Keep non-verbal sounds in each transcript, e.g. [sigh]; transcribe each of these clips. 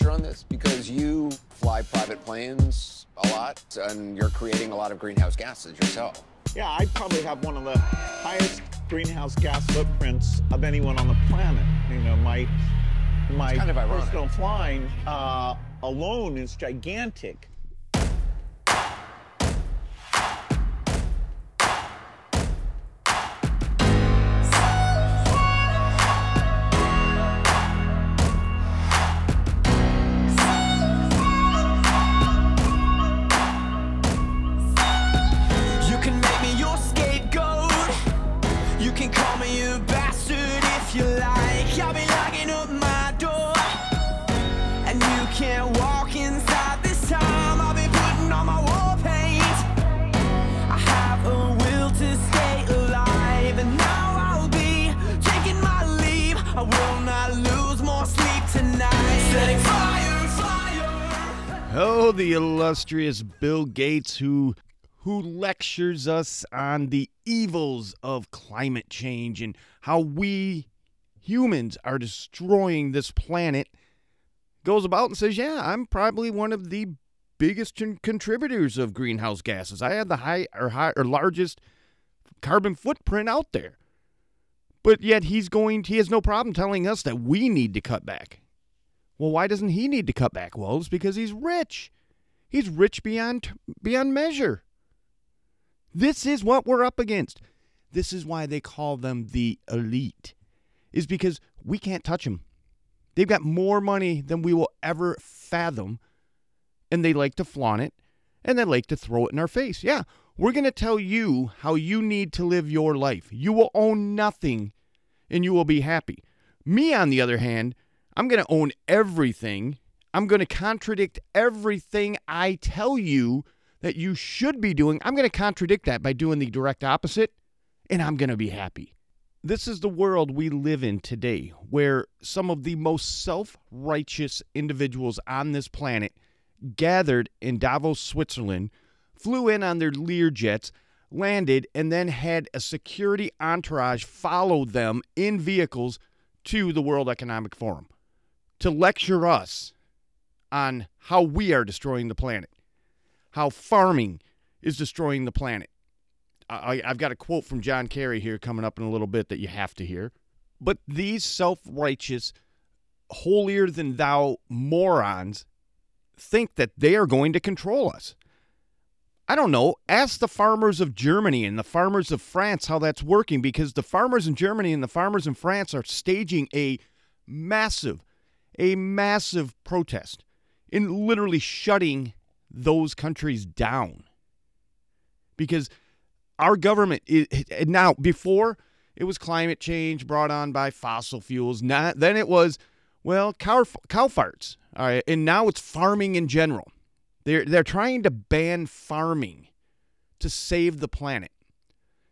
you the right messenger on this? Because you fly private planes a lot and you're creating a lot of greenhouse gases yourself. Yeah, I probably have one of the highest greenhouse gas footprints of anyone on the planet. You know, my my kind of personal flying uh, alone is gigantic. Oh, the illustrious Bill Gates who who lectures us on the evils of climate change and how we humans are destroying this planet goes about and says, "Yeah, I'm probably one of the biggest con- contributors of greenhouse gases. I have the high or high or largest carbon footprint out there." But yet he's going he has no problem telling us that we need to cut back. Well, why doesn't he need to cut back? Well, it's because he's rich. He's rich beyond beyond measure. This is what we're up against. This is why they call them the elite. Is because we can't touch them. They've got more money than we will ever fathom, and they like to flaunt it, and they like to throw it in our face. Yeah, we're going to tell you how you need to live your life. You will own nothing, and you will be happy. Me, on the other hand, I'm going to own everything. I'm going to contradict everything I tell you that you should be doing. I'm going to contradict that by doing the direct opposite, and I'm going to be happy. This is the world we live in today, where some of the most self righteous individuals on this planet gathered in Davos, Switzerland, flew in on their Lear jets, landed, and then had a security entourage follow them in vehicles to the World Economic Forum to lecture us on how we are destroying the planet, how farming is destroying the planet. I, I've got a quote from John Kerry here coming up in a little bit that you have to hear. But these self righteous, holier than thou morons think that they are going to control us. I don't know. Ask the farmers of Germany and the farmers of France how that's working because the farmers in Germany and the farmers in France are staging a massive, a massive protest in literally shutting those countries down. Because our government is now before it was climate change brought on by fossil fuels. Not, then it was well cow, cow farts. All right, and now it's farming in general. They're they're trying to ban farming to save the planet,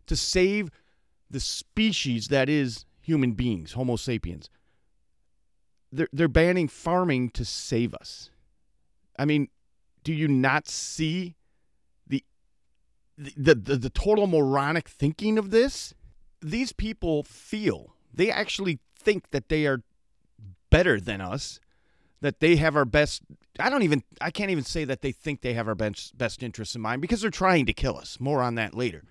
to save the species that is human beings, Homo sapiens. They're they're banning farming to save us. I mean, do you not see the the the, the total moronic thinking of this? These people feel they actually think that they are better than us that they have our best I don't even I can't even say that they think they have our best best interests in mind because they're trying to kill us. More on that later.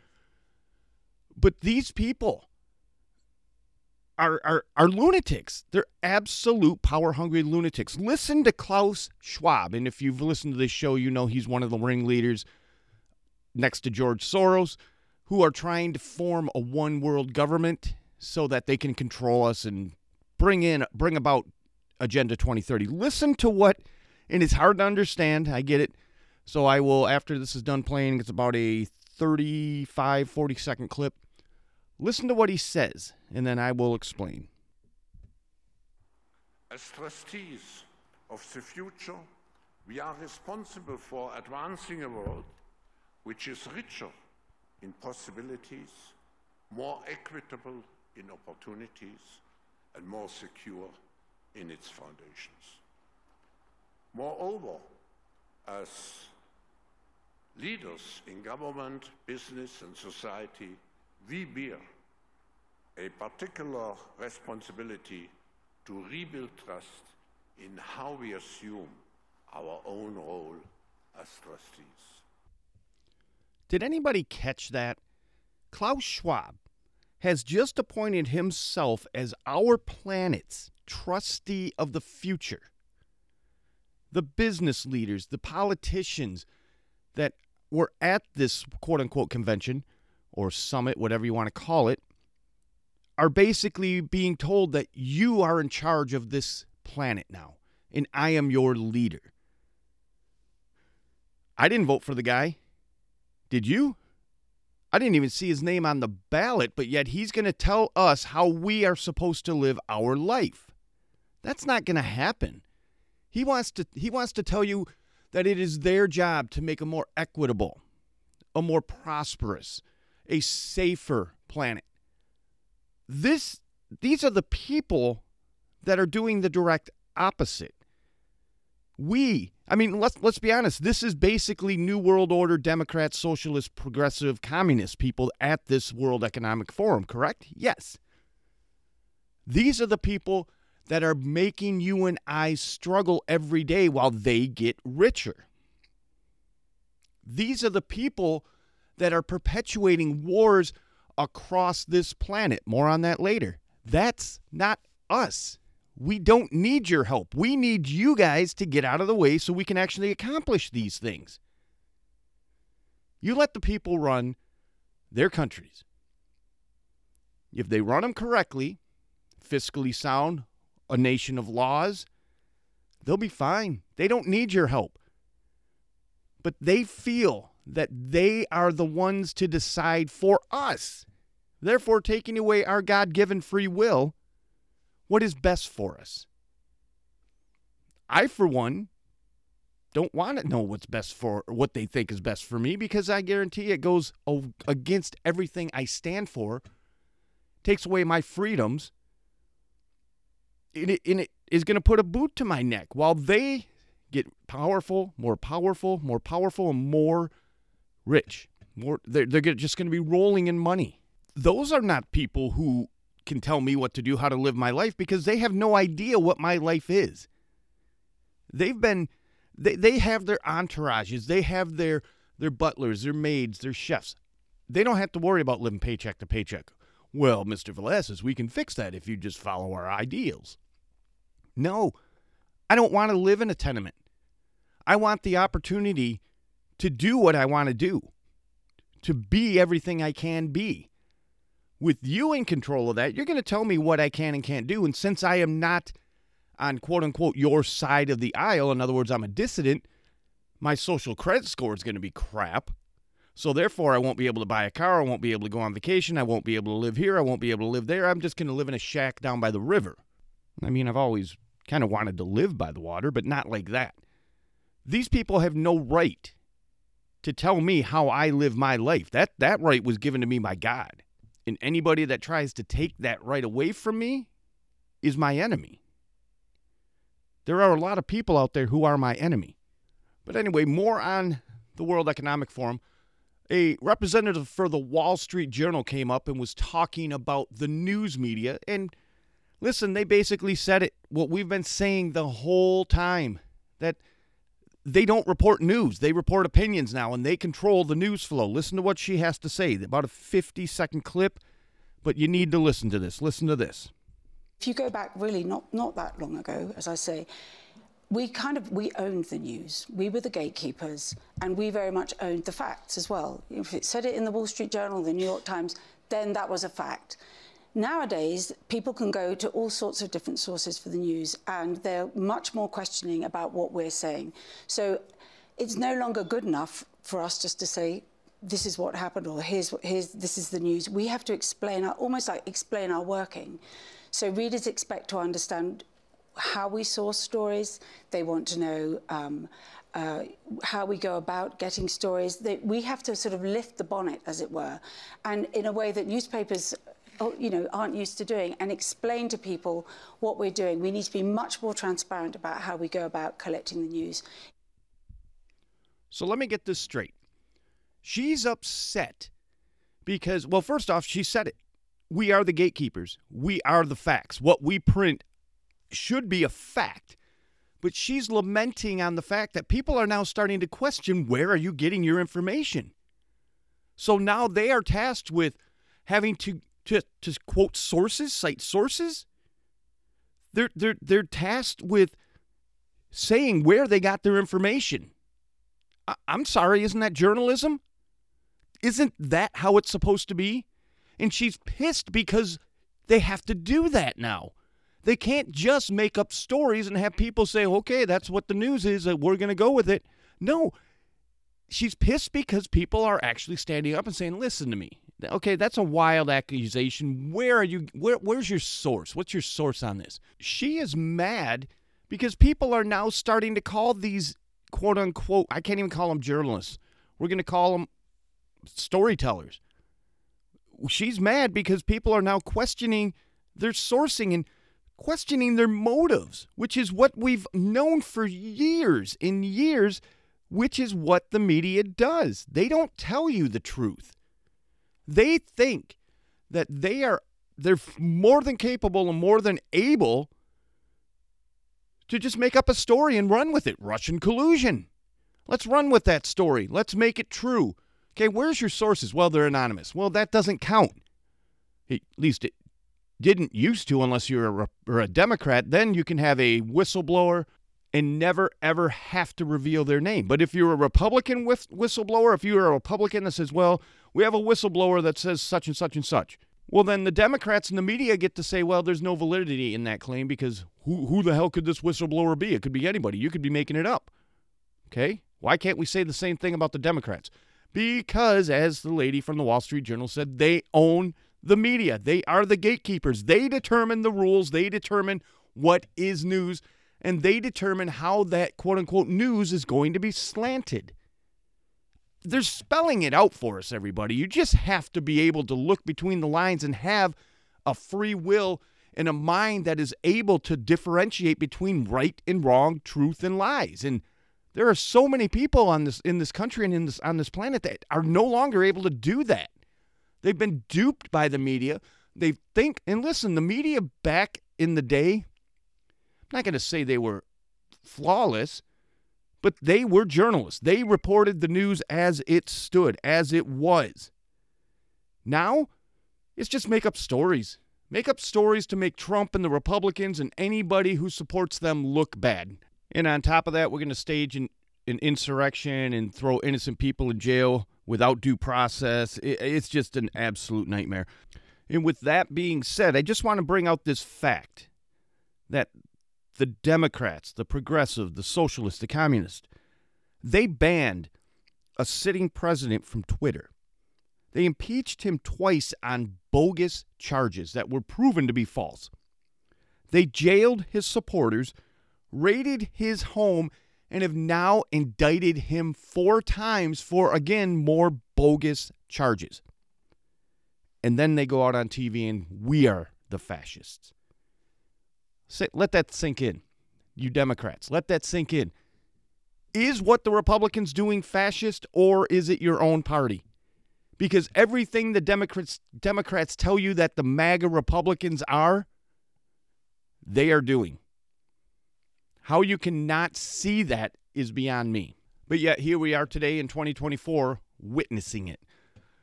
But these people are are are lunatics. They're absolute power hungry lunatics. Listen to Klaus Schwab, and if you've listened to this show, you know he's one of the ringleaders next to George Soros who are trying to form a one world government so that they can control us and bring in bring about Agenda 2030. Listen to what, and it's hard to understand. I get it. So I will, after this is done playing, it's about a 35, 40 second clip. Listen to what he says, and then I will explain. As trustees of the future, we are responsible for advancing a world which is richer in possibilities, more equitable in opportunities, and more secure in its foundations. Moreover, as leaders in government, business, and society, we bear a particular responsibility to rebuild trust in how we assume our own role as trustees. Did anybody catch that? Klaus Schwab has just appointed himself as our planet's trustee of the future. The business leaders, the politicians that were at this quote unquote convention or summit, whatever you want to call it, are basically being told that you are in charge of this planet now and I am your leader. I didn't vote for the guy. Did you? I didn't even see his name on the ballot, but yet he's going to tell us how we are supposed to live our life. That's not going to happen. He wants to he wants to tell you that it is their job to make a more equitable, a more prosperous, a safer planet. This these are the people that are doing the direct opposite. We, I mean, let's let's be honest. This is basically New World Order, Democrat, Socialist, Progressive, Communist people at this World Economic Forum. Correct? Yes. These are the people that are making you and I struggle every day while they get richer. These are the people that are perpetuating wars across this planet. More on that later. That's not us. We don't need your help. We need you guys to get out of the way so we can actually accomplish these things. You let the people run their countries. If they run them correctly, fiscally sound, a nation of laws, they'll be fine. They don't need your help. But they feel that they are the ones to decide for us, therefore, taking away our God given free will what is best for us. I, for one, don't want to know what's best for what they think is best for me because I guarantee it goes against everything I stand for, takes away my freedoms, and it, and it is going to put a boot to my neck while they get powerful, more powerful, more powerful, and more rich. More, they're, they're just going to be rolling in money. Those are not people who can tell me what to do, how to live my life, because they have no idea what my life is. They've been, they, they have their entourages, they have their, their butlers, their maids, their chefs. They don't have to worry about living paycheck to paycheck. Well, Mr. Velasquez, we can fix that if you just follow our ideals. No, I don't want to live in a tenement. I want the opportunity to do what I want to do, to be everything I can be with you in control of that, you're going to tell me what I can and can't do. And since I am not on quote unquote your side of the aisle, in other words, I'm a dissident, my social credit score is going to be crap. So therefore, I won't be able to buy a car. I won't be able to go on vacation. I won't be able to live here. I won't be able to live there. I'm just going to live in a shack down by the river. I mean, I've always kind of wanted to live by the water, but not like that. These people have no right to tell me how I live my life. That that right was given to me by God. And anybody that tries to take that right away from me is my enemy. There are a lot of people out there who are my enemy. But anyway, more on the World Economic Forum. A representative for the Wall Street Journal came up and was talking about the news media. And listen, they basically said it, what we've been saying the whole time that they don't report news. They report opinions now, and they control the news flow. Listen to what she has to say. About a 50 second clip, but you need to listen to this. Listen to this. If you go back really not, not that long ago, as I say, we kind of we owned the news. We were the gatekeepers, and we very much owned the facts as well. If it said it in the Wall Street Journal, the New York Times, then that was a fact. Nowadays, people can go to all sorts of different sources for the news, and they're much more questioning about what we're saying. So it's no longer good enough for us just to say, this is what happened, or here's, here's this is the news. We have to explain, our, almost like explain our working. So readers expect to understand how we source stories. They want to know um, uh, how we go about getting stories. They, we have to sort of lift the bonnet, as it were, and in a way that newspapers Oh, you know, aren't used to doing and explain to people what we're doing. We need to be much more transparent about how we go about collecting the news. So let me get this straight. She's upset because, well, first off, she said it. We are the gatekeepers. We are the facts. What we print should be a fact. but she's lamenting on the fact that people are now starting to question where are you getting your information? So now they are tasked with having to to, to quote sources, cite sources. They're they're they're tasked with saying where they got their information. I, I'm sorry, isn't that journalism? Isn't that how it's supposed to be? And she's pissed because they have to do that now. They can't just make up stories and have people say, okay, that's what the news is, uh, we're going to go with it. No, she's pissed because people are actually standing up and saying, listen to me. Okay, that's a wild accusation. Where are you? Where, where's your source? What's your source on this? She is mad because people are now starting to call these quote unquote, I can't even call them journalists. We're going to call them storytellers. She's mad because people are now questioning their sourcing and questioning their motives, which is what we've known for years and years, which is what the media does. They don't tell you the truth. They think that they are they're more than capable and more than able to just make up a story and run with it. Russian collusion. Let's run with that story. Let's make it true. Okay, where's your sources? Well, they're anonymous. Well, that doesn't count. At least it didn't used to, unless you're a, a Democrat. Then you can have a whistleblower and never ever have to reveal their name. But if you're a Republican whistleblower, if you're a Republican that says, well, we have a whistleblower that says such and such and such, well, then the Democrats and the media get to say, well, there's no validity in that claim because who, who the hell could this whistleblower be? It could be anybody. You could be making it up. Okay? Why can't we say the same thing about the Democrats? Because, as the lady from the Wall Street Journal said, they own the media. They are the gatekeepers. They determine the rules, they determine what is news, and they determine how that quote unquote news is going to be slanted. They're spelling it out for us, everybody. You just have to be able to look between the lines and have a free will and a mind that is able to differentiate between right and wrong, truth and lies. And there are so many people on this in this country and in this on this planet that are no longer able to do that. They've been duped by the media. They think and listen, the media back in the day, not going to say they were flawless, but they were journalists. They reported the news as it stood, as it was. Now, it's just make up stories. Make up stories to make Trump and the Republicans and anybody who supports them look bad. And on top of that, we're going to stage an, an insurrection and throw innocent people in jail without due process. It, it's just an absolute nightmare. And with that being said, I just want to bring out this fact that the Democrats, the progressive, the socialists, the communists, they banned a sitting president from Twitter. They impeached him twice on bogus charges that were proven to be false. They jailed his supporters raided his home and have now indicted him four times for, again, more bogus charges. And then they go out on TV and we are the fascists. Let that sink in, you Democrats. Let that sink in. Is what the Republicans doing fascist or is it your own party? Because everything the Democrats Democrats tell you that the MAGA Republicans are, they are doing. How you cannot see that is beyond me. But yet, here we are today in 2024 witnessing it.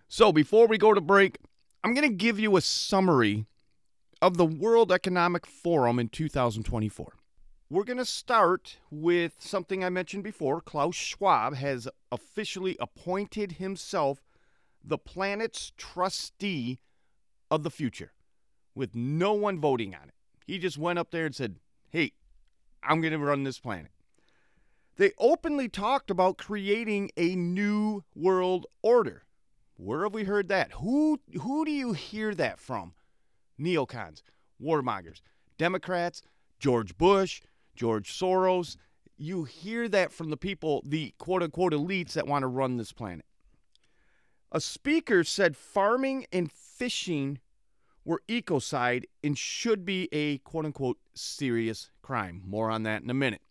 So, before we go to break, I'm going to give you a summary of the World Economic Forum in 2024. We're going to start with something I mentioned before. Klaus Schwab has officially appointed himself the planet's trustee of the future with no one voting on it. He just went up there and said, Hey, I'm going to run this planet. They openly talked about creating a new world order. Where have we heard that? Who who do you hear that from? Neocons, warmongers, Democrats, George Bush, George Soros. You hear that from the people, the quote unquote elites that want to run this planet. A speaker said farming and fishing were ecocide and should be a quote unquote serious crime. More on that in a minute.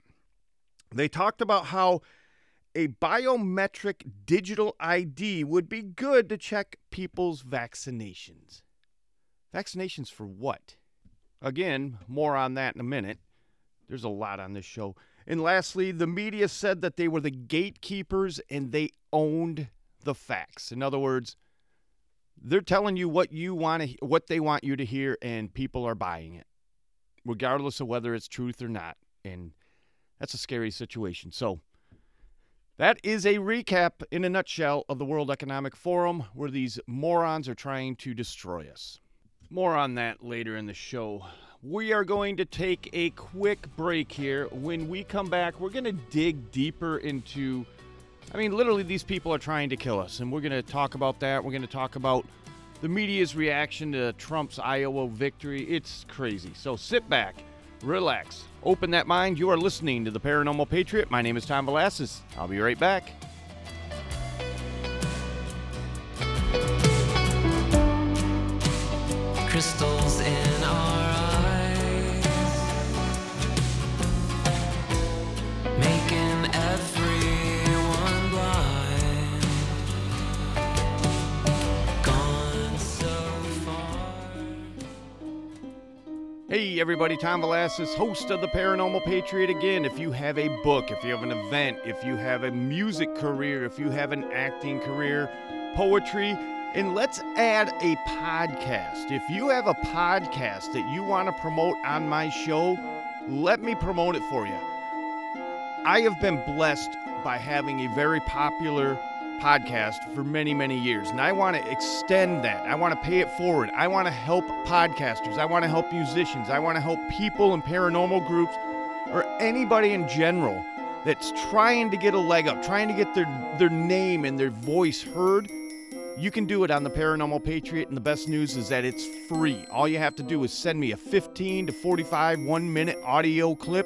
They talked about how a biometric digital ID would be good to check people's vaccinations. Vaccinations for what? Again, more on that in a minute. There's a lot on this show. And lastly, the media said that they were the gatekeepers and they owned the facts. In other words, they're telling you what you want to what they want you to hear and people are buying it regardless of whether it's truth or not. And that's a scary situation. So that is a recap in a nutshell of the World Economic Forum where these morons are trying to destroy us. More on that later in the show. We are going to take a quick break here. When we come back, we're going to dig deeper into. I mean, literally, these people are trying to kill us, and we're going to talk about that. We're going to talk about the media's reaction to Trump's Iowa victory. It's crazy. So sit back, relax, open that mind. You are listening to the Paranormal Patriot. My name is Tom Velasquez. I'll be right back. Crystals in our eyes, making everyone blind. Gone so far. Hey, everybody, Tom Velasquez, host of the Paranormal Patriot. Again, if you have a book, if you have an event, if you have a music career, if you have an acting career, poetry, and let's add a podcast. If you have a podcast that you want to promote on my show, let me promote it for you. I have been blessed by having a very popular podcast for many, many years, and I want to extend that. I want to pay it forward. I want to help podcasters. I want to help musicians. I want to help people in paranormal groups or anybody in general that's trying to get a leg up, trying to get their, their name and their voice heard. You can do it on the Paranormal Patriot, and the best news is that it's free. All you have to do is send me a 15 to 45 one minute audio clip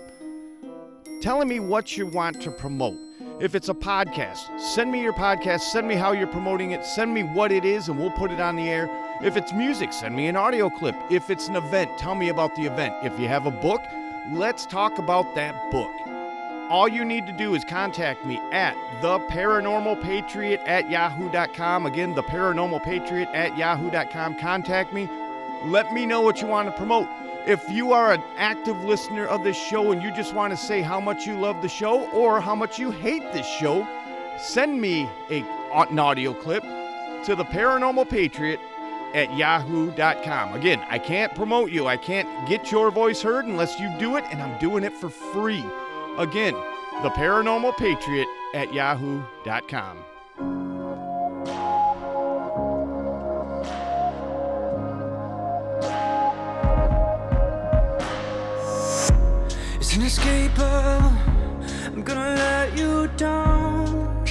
telling me what you want to promote. If it's a podcast, send me your podcast, send me how you're promoting it, send me what it is, and we'll put it on the air. If it's music, send me an audio clip. If it's an event, tell me about the event. If you have a book, let's talk about that book. All you need to do is contact me at the paranormal patriot at yahoo.com. Again, the paranormal patriot at yahoo.com. Contact me. Let me know what you want to promote. If you are an active listener of this show and you just want to say how much you love the show or how much you hate this show, send me a, an audio clip to the paranormal patriot at yahoo.com. Again, I can't promote you. I can't get your voice heard unless you do it, and I'm doing it for free. Again, the paranormal patriot at yahoo.com. It's inescapable. I'm gonna let you down.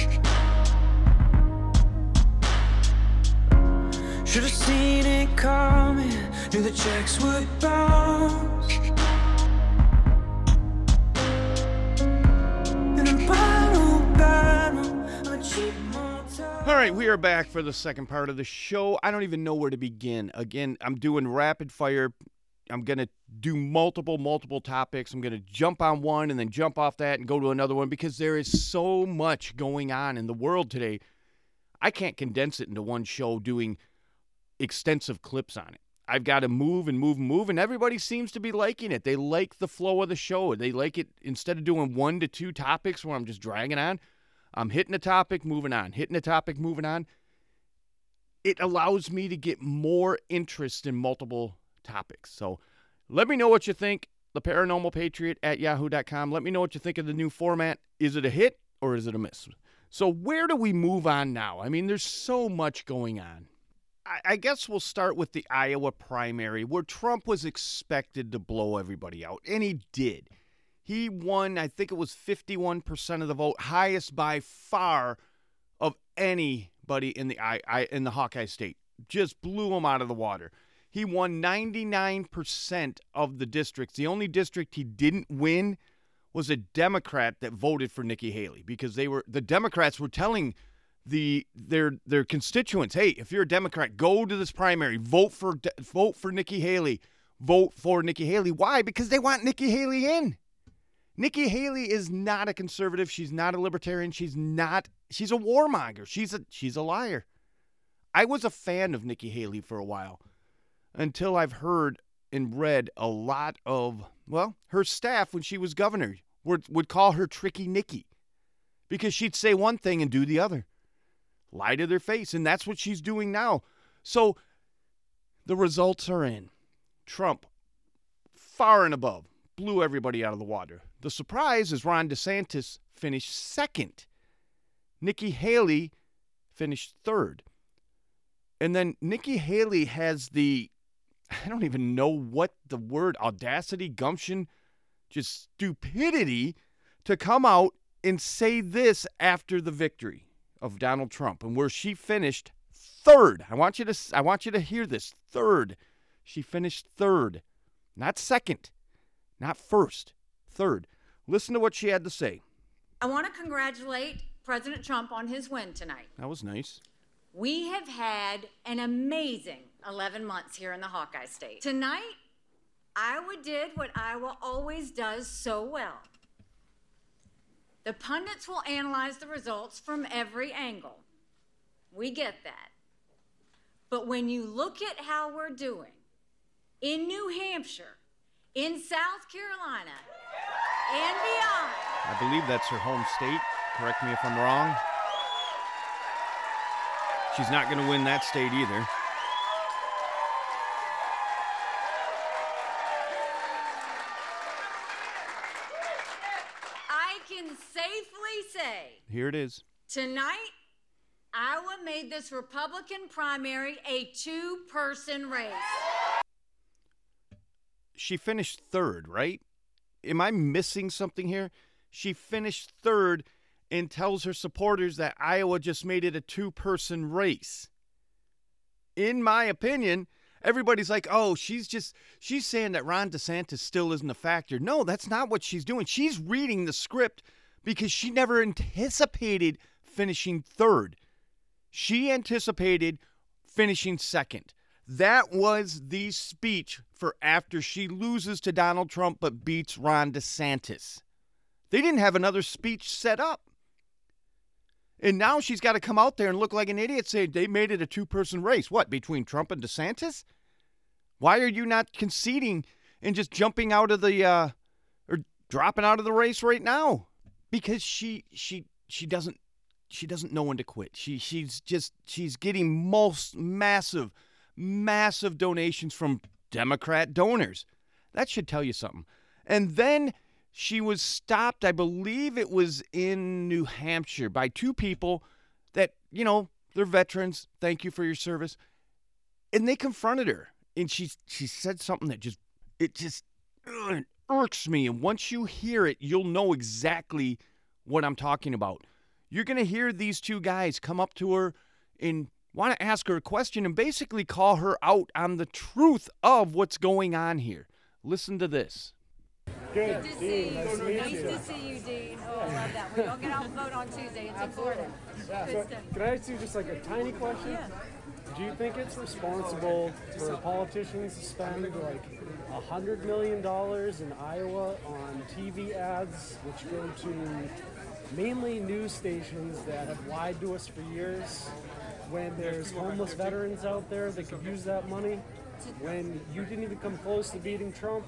Should have seen it coming. Knew the checks would bounce. Right, we are back for the second part of the show. I don't even know where to begin. Again, I'm doing rapid fire. I'm going to do multiple, multiple topics. I'm going to jump on one and then jump off that and go to another one because there is so much going on in the world today. I can't condense it into one show doing extensive clips on it. I've got to move and move and move, and everybody seems to be liking it. They like the flow of the show. They like it instead of doing one to two topics where I'm just dragging on. I'm hitting a topic, moving on, hitting a topic, moving on. It allows me to get more interest in multiple topics. So let me know what you think. The Paranormal Patriot at yahoo.com. Let me know what you think of the new format. Is it a hit or is it a miss? So, where do we move on now? I mean, there's so much going on. I, I guess we'll start with the Iowa primary where Trump was expected to blow everybody out, and he did. He won, I think it was 51% of the vote, highest by far of anybody in the I, I in the Hawkeye State. Just blew him out of the water. He won 99% of the districts. The only district he didn't win was a Democrat that voted for Nikki Haley because they were the Democrats were telling the their their constituents, "Hey, if you're a Democrat, go to this primary, vote for vote for Nikki Haley, vote for Nikki Haley." Why? Because they want Nikki Haley in. Nikki Haley is not a conservative. She's not a libertarian. She's not. She's a warmonger. She's a she's a liar. I was a fan of Nikki Haley for a while until I've heard and read a lot of well, her staff when she was governor would, would call her Tricky Nikki because she'd say one thing and do the other, lie to their face. And that's what she's doing now. So the results are in. Trump, far and above, blew everybody out of the water. The surprise is Ron DeSantis finished second. Nikki Haley finished third. And then Nikki Haley has the, I don't even know what the word, audacity, gumption, just stupidity to come out and say this after the victory of Donald Trump and where she finished third. I want you to I want you to hear this. Third. She finished third. Not second. Not first. Third. Listen to what she had to say. I want to congratulate President Trump on his win tonight. That was nice. We have had an amazing 11 months here in the Hawkeye State. Tonight, Iowa did what Iowa always does so well. The pundits will analyze the results from every angle. We get that. But when you look at how we're doing in New Hampshire, in South Carolina, and beyond, I believe that's her home state. Correct me if I'm wrong. She's not going to win that state either. I can safely say Here it is. tonight, Iowa made this Republican primary a two person race. She finished third, right? Am I missing something here? She finished third and tells her supporters that Iowa just made it a two person race. In my opinion, everybody's like, oh, she's just, she's saying that Ron DeSantis still isn't a factor. No, that's not what she's doing. She's reading the script because she never anticipated finishing third. She anticipated finishing second. That was the speech for after she loses to Donald Trump but beats Ron DeSantis. They didn't have another speech set up. And now she's got to come out there and look like an idiot saying they made it a two person race. What, between Trump and DeSantis? Why are you not conceding and just jumping out of the uh or dropping out of the race right now? Because she she she doesn't she doesn't know when to quit. She she's just she's getting most massive massive donations from Democrat donors. That should tell you something. And then she was stopped, I believe it was in New Hampshire, by two people that, you know, they're veterans. Thank you for your service. And they confronted her. And she she said something that just it just it irks me. And once you hear it, you'll know exactly what I'm talking about. You're gonna hear these two guys come up to her and want to ask her a question and basically call her out on the truth of what's going on here. Listen to this. Good to see you. Nice to meet you. Nice to see you, Dean. Oh, I love that. We all get out and vote on Tuesday. It's [laughs] important. Yeah, so can I ask you just like a tiny question? Do you think it's responsible for politicians to spend like a hundred million dollars in Iowa on TV ads, which go to mainly news stations that have lied to us for years? When there's homeless veterans out there that could use that money, when you didn't even come close to beating Trump,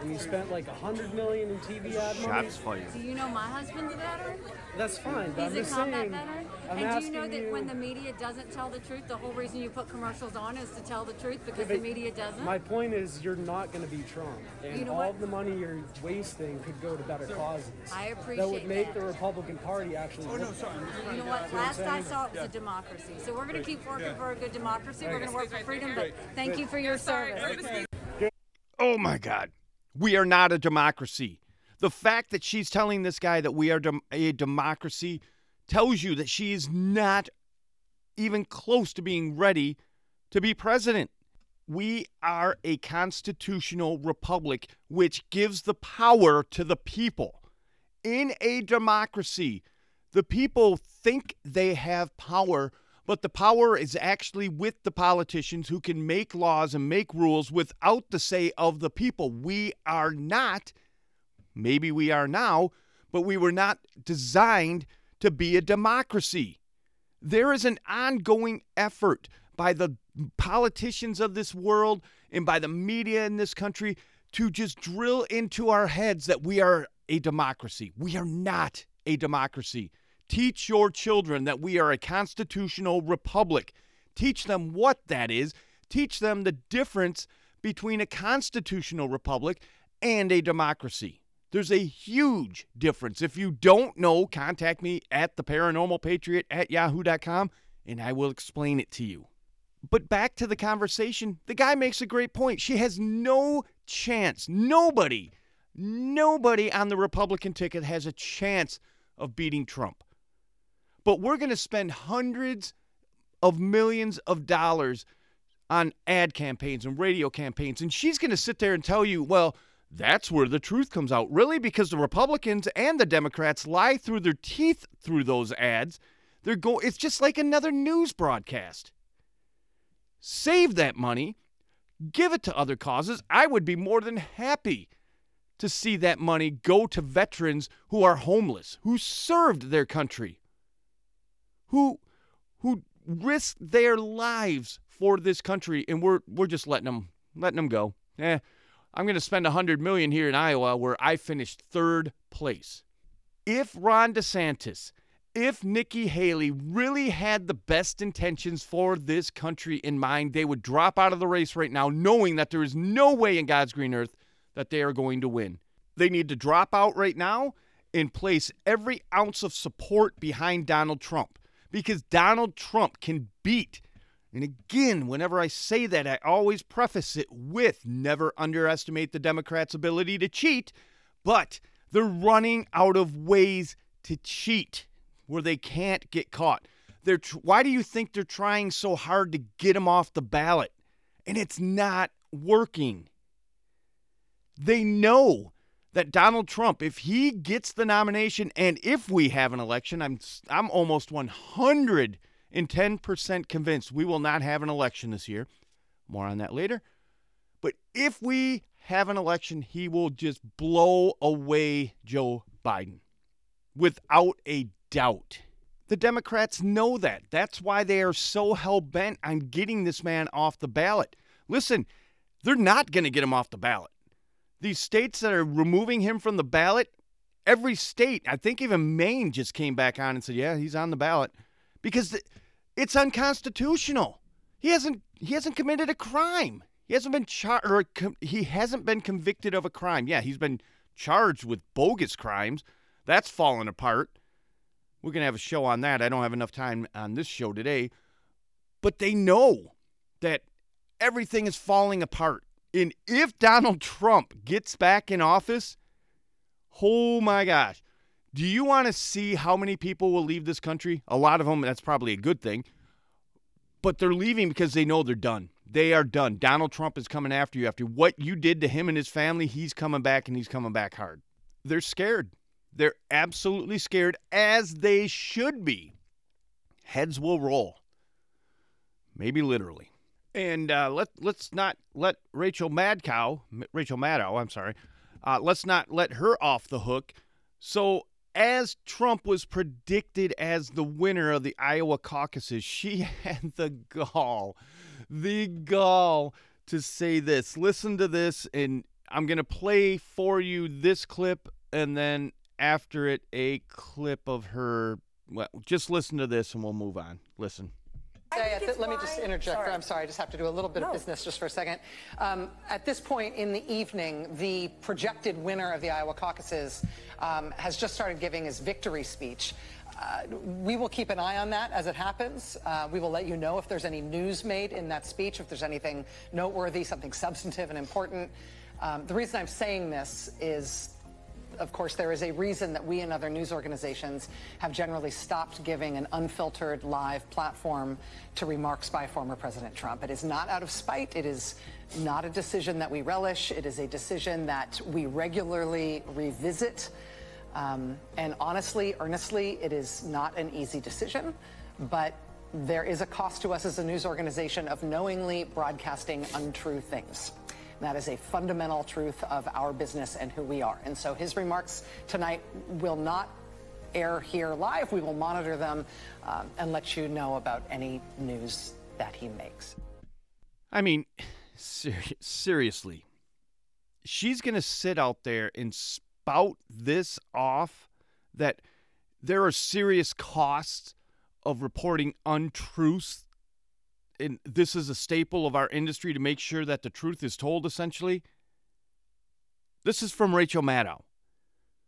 and you spent like a hundred million in TV ad money. Shots fired. Do you know my husband's a veteran? That's fine. But I'm He's a just combat saying. veteran. I'm and do you know asking that when the media doesn't tell the truth, the whole reason you put commercials on is to tell the truth because the but media doesn't? My point is, you're not going to be Trump, and You know all what? of the money you're wasting could go to better causes. I That appreciate would make that. the Republican Party actually. Oh no, sorry. You know what? Last I saw, it was a democracy. So we're going to keep working for a good democracy. We're going to work for freedom. But thank you for your service. Oh my God. We are not a democracy. The fact that she's telling this guy that we are dem- a democracy tells you that she is not even close to being ready to be president. We are a constitutional republic which gives the power to the people. In a democracy, the people think they have power, but the power is actually with the politicians who can make laws and make rules without the say of the people. We are not, maybe we are now, but we were not designed to be a democracy. There is an ongoing effort by the politicians of this world and by the media in this country to just drill into our heads that we are a democracy. We are not a democracy. Teach your children that we are a constitutional republic. Teach them what that is. Teach them the difference between a constitutional republic and a democracy. There's a huge difference. If you don't know, contact me at the paranormal patriot at yahoo.com and I will explain it to you. But back to the conversation, the guy makes a great point. She has no chance. Nobody, nobody on the Republican ticket has a chance of beating Trump. But we're going to spend hundreds of millions of dollars on ad campaigns and radio campaigns. And she's going to sit there and tell you, well, that's where the truth comes out. Really? Because the Republicans and the Democrats lie through their teeth through those ads. They're go it's just like another news broadcast. Save that money, give it to other causes. I would be more than happy to see that money go to veterans who are homeless, who served their country, who who risked their lives for this country, and we're we're just letting them letting them go. Eh, I'm going to spend a hundred million here in Iowa, where I finished third place. If Ron DeSantis, if Nikki Haley really had the best intentions for this country in mind, they would drop out of the race right now, knowing that there is no way in God's green earth that they are going to win. They need to drop out right now and place every ounce of support behind Donald Trump because Donald Trump can beat and again, whenever I say that, I always preface it with never underestimate the Democrats' ability to cheat, but they're running out of ways to cheat where they can't get caught. They're tr- why do you think they're trying so hard to get him off the ballot? And it's not working. They know that Donald Trump, if he gets the nomination and if we have an election, I'm I'm almost 100 and 10% convinced we will not have an election this year. More on that later. But if we have an election, he will just blow away Joe Biden without a doubt. The Democrats know that. That's why they are so hell bent on getting this man off the ballot. Listen, they're not going to get him off the ballot. These states that are removing him from the ballot, every state, I think even Maine just came back on and said, yeah, he's on the ballot because it's unconstitutional. He hasn't he hasn't committed a crime. He hasn't been charged or com- he hasn't been convicted of a crime. Yeah, he's been charged with bogus crimes. That's fallen apart. We're going to have a show on that. I don't have enough time on this show today. But they know that everything is falling apart. And if Donald Trump gets back in office, oh my gosh, do you want to see how many people will leave this country? A lot of them, that's probably a good thing. But they're leaving because they know they're done. They are done. Donald Trump is coming after you. After what you did to him and his family, he's coming back and he's coming back hard. They're scared. They're absolutely scared, as they should be. Heads will roll. Maybe literally. And uh, let let's not let Rachel Madcow, Rachel Maddow, I'm sorry, uh, let's not let her off the hook. So as Trump was predicted as the winner of the Iowa caucuses, [laughs] she had the gall, the gall to say this. Listen to this, and I'm going to play for you this clip, and then after it, a clip of her. Well, just listen to this, and we'll move on. Listen. Say at the, let me just interject. Sorry. I'm sorry, I just have to do a little bit no. of business just for a second. Um, at this point in the evening, the projected winner of the Iowa caucuses um, has just started giving his victory speech. Uh, we will keep an eye on that as it happens. Uh, we will let you know if there's any news made in that speech, if there's anything noteworthy, something substantive and important. Um, the reason I'm saying this is of course, there is a reason that we and other news organizations have generally stopped giving an unfiltered live platform to remarks by former President Trump. It is not out of spite. It is not a decision that we relish. It is a decision that we regularly revisit. Um, and honestly, earnestly, it is not an easy decision, but there is a cost to us as a news organization of knowingly broadcasting untrue things. That is a fundamental truth of our business and who we are. And so his remarks tonight will not air here live. We will monitor them um, and let you know about any news that he makes. I mean, ser- seriously, she's going to sit out there and spout this off that there are serious costs of reporting untruths and this is a staple of our industry to make sure that the truth is told essentially this is from Rachel Maddow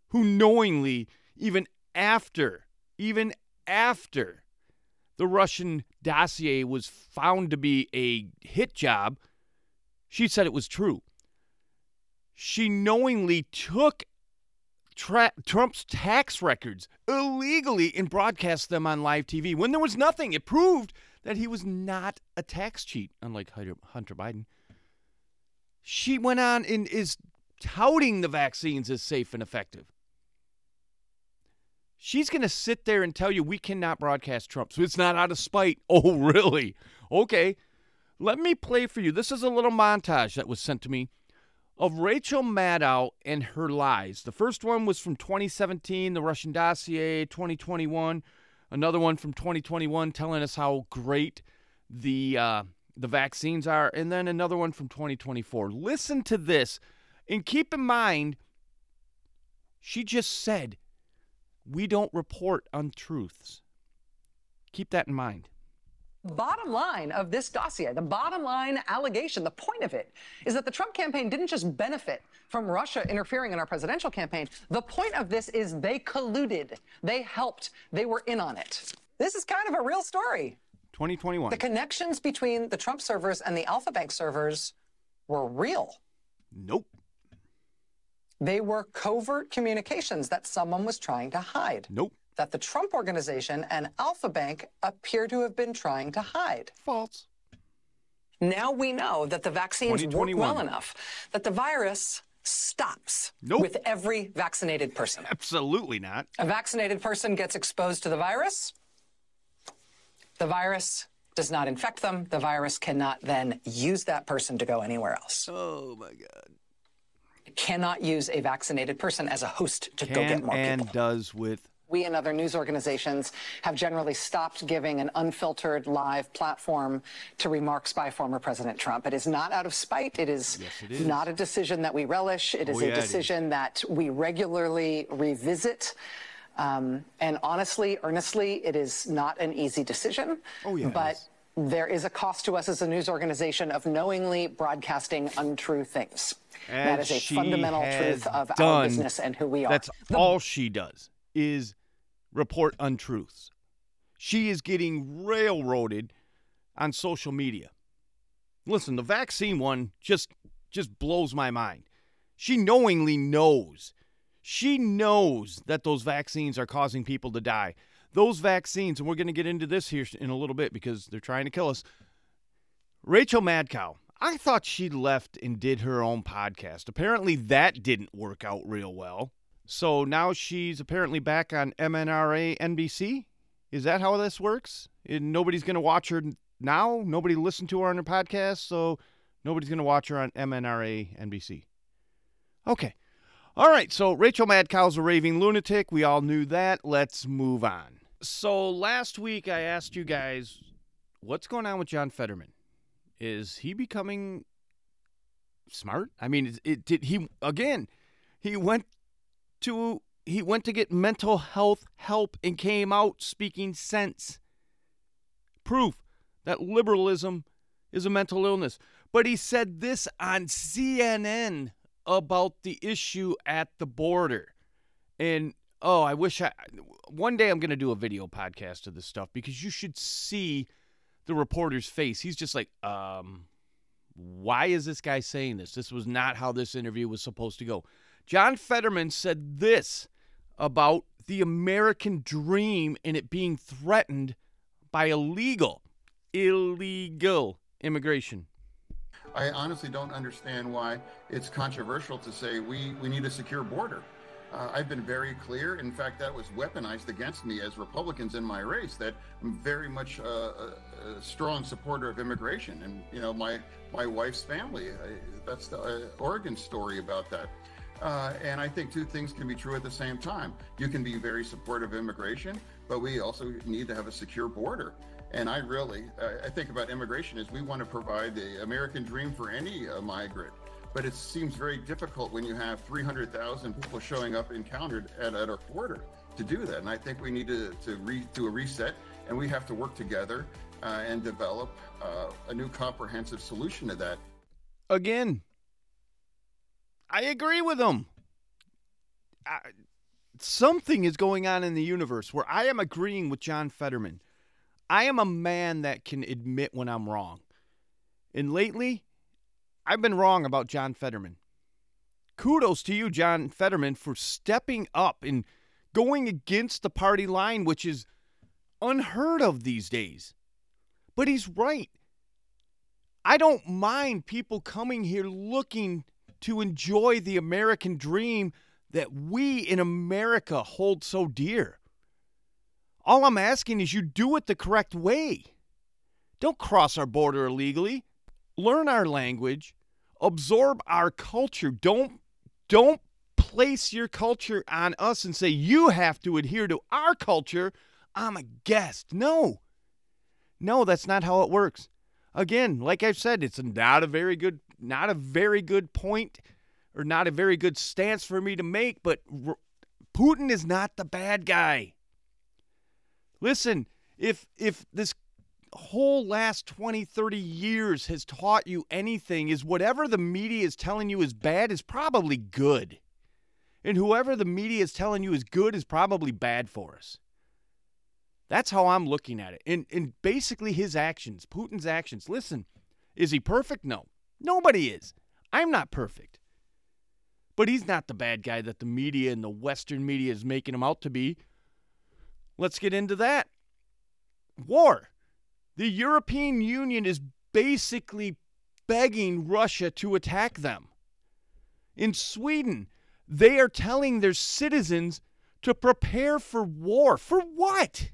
who knowingly even after even after the Russian dossier was found to be a hit job she said it was true she knowingly took tra- Trump's tax records illegally and broadcast them on live TV when there was nothing. It proved that he was not a tax cheat, unlike Hunter Biden. She went on and is touting the vaccines as safe and effective. She's going to sit there and tell you we cannot broadcast Trump. So it's not out of spite. [laughs] Oh, really? Okay. Let me play for you. This is a little montage that was sent to me of Rachel Maddow and her lies. The first one was from 2017, the Russian dossier, 2021. Another one from 2021 telling us how great the uh, the vaccines are, and then another one from 2024. Listen to this, and keep in mind, she just said we don't report untruths. Keep that in mind. Bottom line of this dossier, the bottom line allegation, the point of it is that the Trump campaign didn't just benefit from Russia interfering in our presidential campaign. The point of this is they colluded, they helped, they were in on it. This is kind of a real story. 2021. The connections between the Trump servers and the Alfa Bank servers were real. Nope. They were covert communications that someone was trying to hide. Nope that the Trump organization and Alfa Bank appear to have been trying to hide. False. Now we know that the vaccines work well enough that the virus stops nope. with every vaccinated person. Absolutely not. A vaccinated person gets exposed to the virus. The virus does not infect them. The virus cannot then use that person to go anywhere else. Oh my God. It cannot use a vaccinated person as a host to Can go get more and people. does with we and other news organizations have generally stopped giving an unfiltered live platform to remarks by former President Trump. It is not out of spite. It is, yes, it is. not a decision that we relish. It is oh, a decision that we regularly revisit. Um, and honestly, earnestly, it is not an easy decision. Oh, yeah, but there is a cost to us as a news organization of knowingly broadcasting untrue things. As that is a fundamental truth of done, our business and who we are. That's the, all she does is report untruths. She is getting railroaded on social media. Listen, the vaccine one just just blows my mind. She knowingly knows. She knows that those vaccines are causing people to die. Those vaccines, and we're going to get into this here in a little bit because they're trying to kill us. Rachel Madcow, I thought she left and did her own podcast. Apparently, that didn't work out real well. So now she's apparently back on MNRA NBC. Is that how this works? And nobody's going to watch her now? Nobody listened to her on her podcast, so nobody's going to watch her on MNRA NBC. Okay. All right, so Rachel Madcow's a raving lunatic. We all knew that. Let's move on. So last week I asked you guys what's going on with John Fetterman? Is he becoming smart? I mean, it, it did he again? He went to he went to get mental health help and came out speaking sense. Proof that liberalism is a mental illness. But he said this on CNN about the issue at the border. And oh, I wish I one day I'm going to do a video podcast of this stuff because you should see the reporter's face. He's just like, um, why is this guy saying this? This was not how this interview was supposed to go. John Fetterman said this about the American dream and it being threatened by illegal, illegal immigration. I honestly don't understand why it's controversial to say we, we need a secure border. Uh, I've been very clear. In fact, that was weaponized against me as Republicans in my race. That I'm very much uh, a, a, strong supporter of immigration, and you know my my wife's family. I, that's the uh, Oregon story about that. Uh, and I think two things can be true at the same time. You can be very supportive of immigration, but we also need to have a secure border. And I really, uh, I think about immigration as we want to provide the American dream for any uh, migrant. but it seems very difficult when you have 300,000 people showing up encountered at, at our border to do that. And I think we need to, to re, do a reset and we have to work together uh, and develop uh, a new comprehensive solution to that. Again, I agree with him. I, something is going on in the universe where I am agreeing with John Fetterman. I am a man that can admit when I'm wrong. And lately, I've been wrong about John Fetterman. Kudos to you, John Fetterman, for stepping up and going against the party line, which is unheard of these days. But he's right. I don't mind people coming here looking to enjoy the American dream that we in America hold so dear. All I'm asking is you do it the correct way. Don't cross our border illegally. Learn our language, absorb our culture. Don't don't place your culture on us and say you have to adhere to our culture. I'm a guest. No. No, that's not how it works. Again, like I've said, it's not a very good not a very good point or not a very good stance for me to make, but R- Putin is not the bad guy. Listen, if if this whole last 20, 30 years has taught you anything is whatever the media is telling you is bad is probably good. And whoever the media is telling you is good is probably bad for us. That's how I'm looking at it. And and basically his actions, Putin's actions. Listen, is he perfect? No. Nobody is. I'm not perfect. But he's not the bad guy that the media and the Western media is making him out to be. Let's get into that. War. The European Union is basically begging Russia to attack them. In Sweden, they are telling their citizens to prepare for war. For what?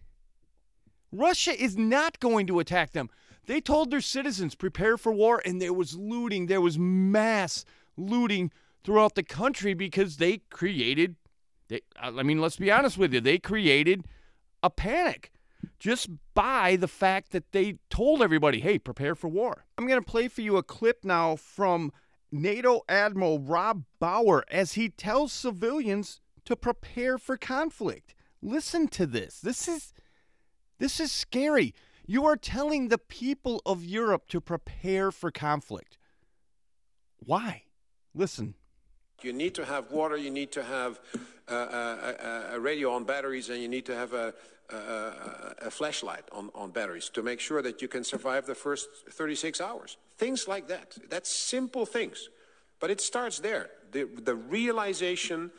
Russia is not going to attack them. They told their citizens prepare for war, and there was looting, there was mass looting throughout the country because they created. They, I mean, let's be honest with you, they created a panic just by the fact that they told everybody, hey, prepare for war. I'm going to play for you a clip now from NATO Admiral Rob Bauer as he tells civilians to prepare for conflict. Listen to this. This is this is scary. You are telling the people of Europe to prepare for conflict. Why? Listen. You need to have water, you need to have uh, a, a, radio on batteries, and you need to have a, a, a flashlight on, on batteries to make sure that you can survive the first 36 hours. Things like that. That's simple things. But it starts there. The, the realization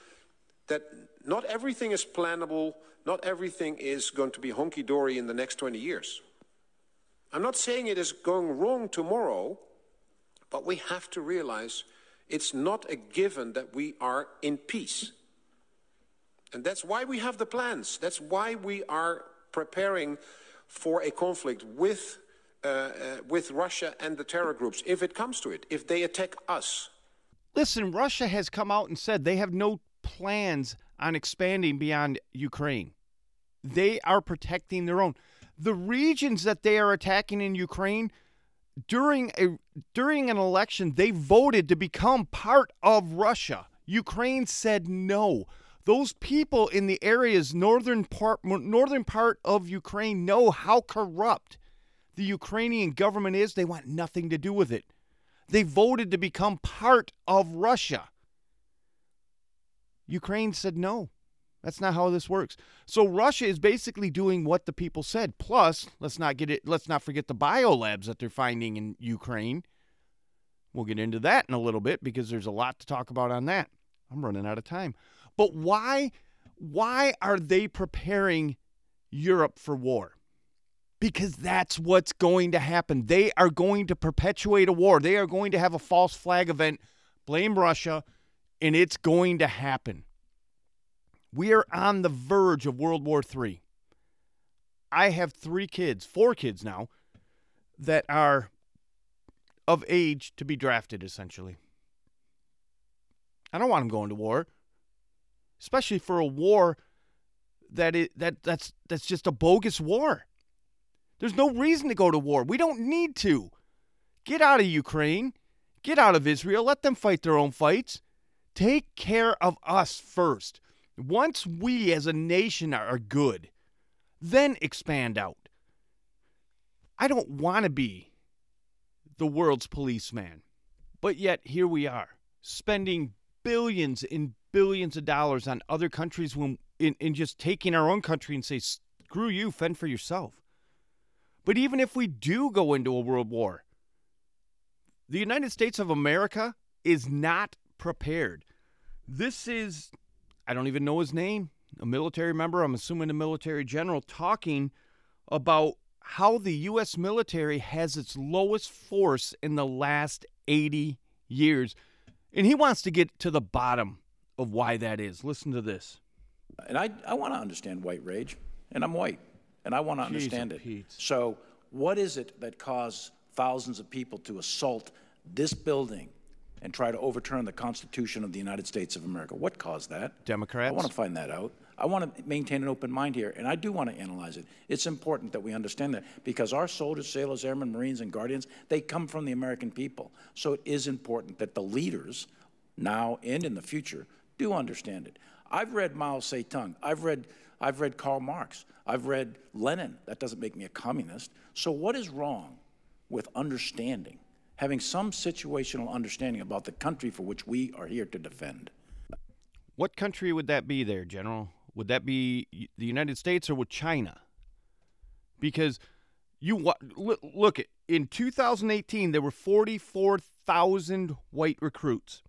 that not everything is plannable, not everything is going to be honky dory in the next 20 years. I'm not saying it is going wrong tomorrow, but we have to realize it's not a given that we are in peace. And that's why we have the plans. That's why we are preparing for a conflict with, uh, uh, with Russia and the terror groups, if it comes to it, if they attack us. Listen, Russia has come out and said they have no plans on expanding beyond Ukraine. They are protecting their own. The regions that they are attacking in Ukraine during a during an election, they voted to become part of Russia. Ukraine said no. Those people in the areas northern part northern part of Ukraine know how corrupt the Ukrainian government is. They want nothing to do with it. They voted to become part of Russia. Ukraine said no. That's not how this works. So Russia is basically doing what the people said. Plus, let's not get it let's not forget the biolabs that they're finding in Ukraine. We'll get into that in a little bit because there's a lot to talk about on that. I'm running out of time. But why why are they preparing Europe for war? Because that's what's going to happen. They are going to perpetuate a war. They are going to have a false flag event, blame Russia, and it's going to happen. We are on the verge of World War III. I have three kids, four kids now, that are of age to be drafted, essentially. I don't want them going to war, especially for a war that it, that that's that's just a bogus war. There's no reason to go to war. We don't need to. Get out of Ukraine. Get out of Israel. Let them fight their own fights. Take care of us first. Once we as a nation are good, then expand out. I don't want to be the world's policeman, but yet here we are, spending billions and billions of dollars on other countries when in, in just taking our own country and say, screw you, fend for yourself. But even if we do go into a world war, the United States of America is not prepared. This is, I don't even know his name, a military member, I'm assuming a military general, talking about how the U.S. military has its lowest force in the last 80 years. And he wants to get to the bottom of why that is. Listen to this. And I, I want to understand white rage, and I'm white, and I want to understand it. Pete. So, what is it that caused thousands of people to assault this building and try to overturn the Constitution of the United States of America? What caused that? Democrats. I want to find that out. I want to maintain an open mind here, and I do want to analyze it. It's important that we understand that because our soldiers, sailors, airmen, Marines, and Guardians, they come from the American people. So it is important that the leaders, now and in the future, do understand it. I've read Mao Zedong. I've read, I've read Karl Marx. I've read Lenin. That doesn't make me a communist. So what is wrong with understanding, having some situational understanding about the country for which we are here to defend? What country would that be there, General? Would that be the United States or would China? Because you look, at in 2018 there were 44,000 white recruits.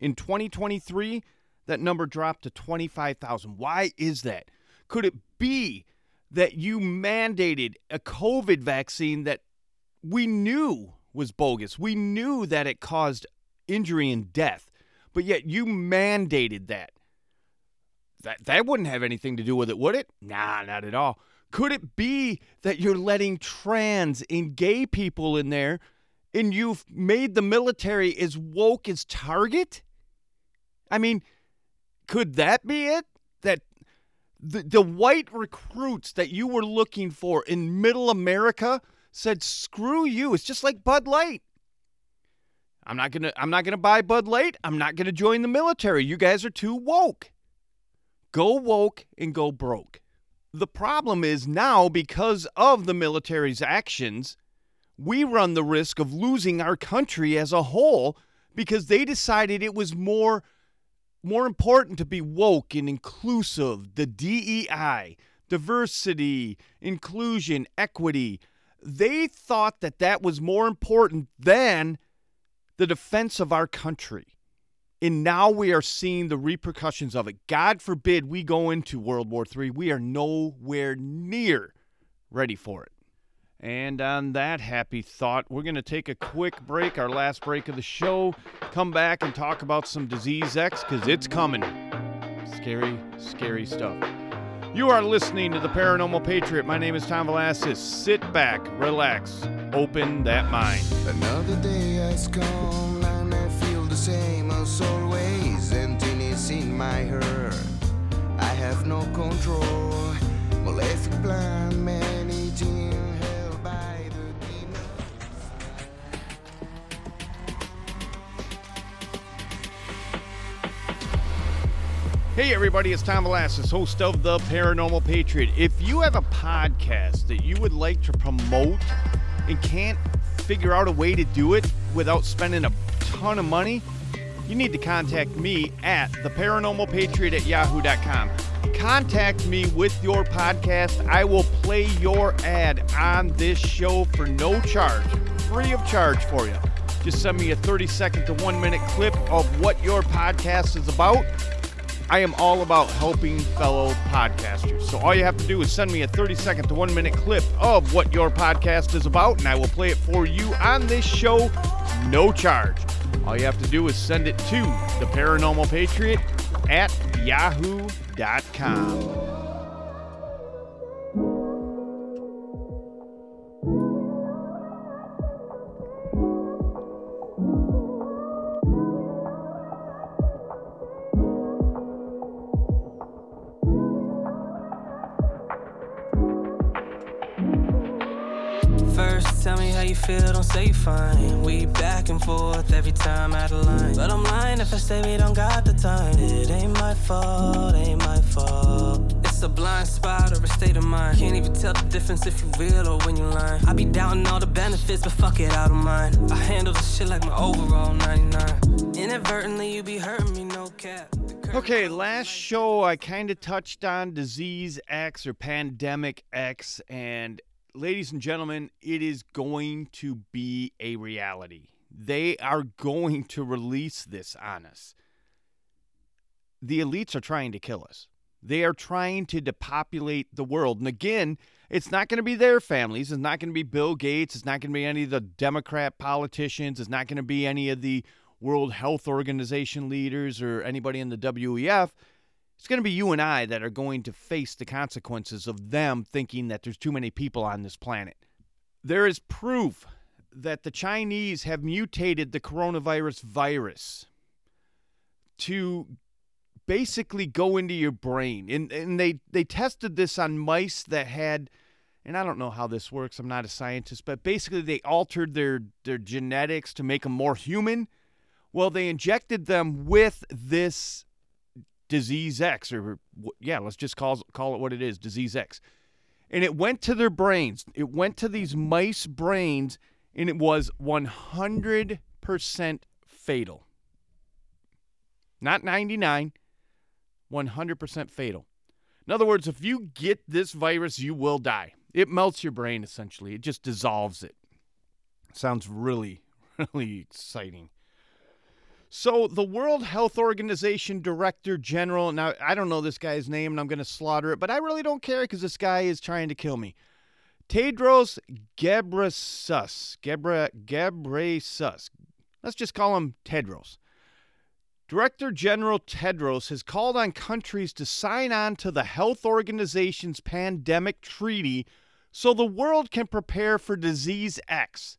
In 2023 that number dropped to 25,000. Why is that? Could it be that you mandated a COVID vaccine that we knew was bogus? We knew that it caused injury and death, but yet you mandated that. That that wouldn't have anything to do with it, would it? Nah, not at all. Could it be that you're letting trans and gay people in there and you've made the military as woke as Target? I mean, could that be it? That the, the white recruits that you were looking for in middle America said, screw you. It's just like Bud Light. I'm not gonna I'm not gonna buy Bud Light. I'm not gonna join the military. You guys are too woke. Go woke and go broke. The problem is now because of the military's actions, we run the risk of losing our country as a whole because they decided it was more more important to be woke and inclusive, the DEI, diversity, inclusion, equity. They thought that that was more important than the defense of our country. And now we are seeing the repercussions of it. God forbid we go into World War III. We are nowhere near ready for it. And on that happy thought, we're going to take a quick break, our last break of the show. Come back and talk about some Disease X because it's coming. Scary, scary stuff. You are listening to the Paranormal Patriot. My name is Tom Velasquez. Sit back, relax, open that mind. Another day has come and I feel the same as always. Emptiness in my heart. I have no control. Malefic plan, man Hey, everybody, it's Tom Velasquez, host of The Paranormal Patriot. If you have a podcast that you would like to promote and can't figure out a way to do it without spending a ton of money, you need to contact me at theparanormalpatriot at yahoo.com. Contact me with your podcast. I will play your ad on this show for no charge, free of charge for you. Just send me a 30 second to one minute clip of what your podcast is about. I am all about helping fellow podcasters. So all you have to do is send me a 30 second to one minute clip of what your podcast is about, and I will play it for you on this show, no charge. All you have to do is send it to the Paranormal Patriot at yahoo.com. feel, don't say fine. We back and forth every time out of line. But I'm lying if I say we don't got the time. It ain't my fault, ain't my fault. It's a blind spot or a state of mind. Can't even tell the difference if you real or when you lying. I be doubting all the benefits, but fuck it, out of mind. I handle the shit like my overall 99. Inadvertently, you be hurting me, no cap. Okay, last show I kind of touched on disease X or pandemic X, and ladies and gentlemen, it is going to be a reality. They are going to release this on us. The elites are trying to kill us. They are trying to depopulate the world. And again, it's not going to be their families. It's not going to be Bill Gates. It's not going to be any of the Democrat politicians. It's not going to be any of the World Health Organization leaders or anybody in the WEF. It's going to be you and I that are going to face the consequences of them thinking that there's too many people on this planet. There is proof that the Chinese have mutated the coronavirus virus to basically go into your brain. And, and they, they tested this on mice that had, and I don't know how this works, I'm not a scientist, but basically they altered their, their genetics to make them more human. Well, they injected them with this disease X, or yeah, let's just call, call it what it is disease X. And it went to their brains, it went to these mice brains, and it was 100% fatal. Not 99, 100% fatal. In other words, if you get this virus, you will die. It melts your brain essentially. It just dissolves it. Sounds really, [laughs] really exciting. So, the World Health Organization Director General, now I don't know this guy's name and I'm going to slaughter it, but I really don't care because this guy is trying to kill me. Tedros Ghebreyesus, Gebre, Ghebreyesus. Let's just call him Tedros. Director General Tedros has called on countries to sign on to the Health Organization's pandemic treaty so the world can prepare for disease X.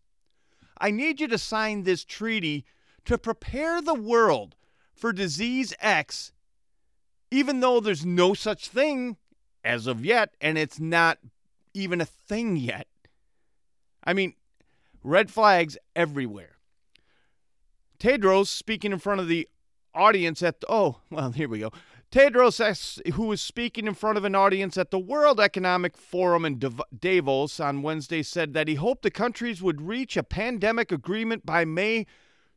I need you to sign this treaty to prepare the world for disease X, even though there's no such thing as of yet, and it's not even a thing yet. I mean, red flags everywhere. Tedros speaking in front of the audience at oh well here we go tedros who was speaking in front of an audience at the world economic forum in davos on wednesday said that he hoped the countries would reach a pandemic agreement by may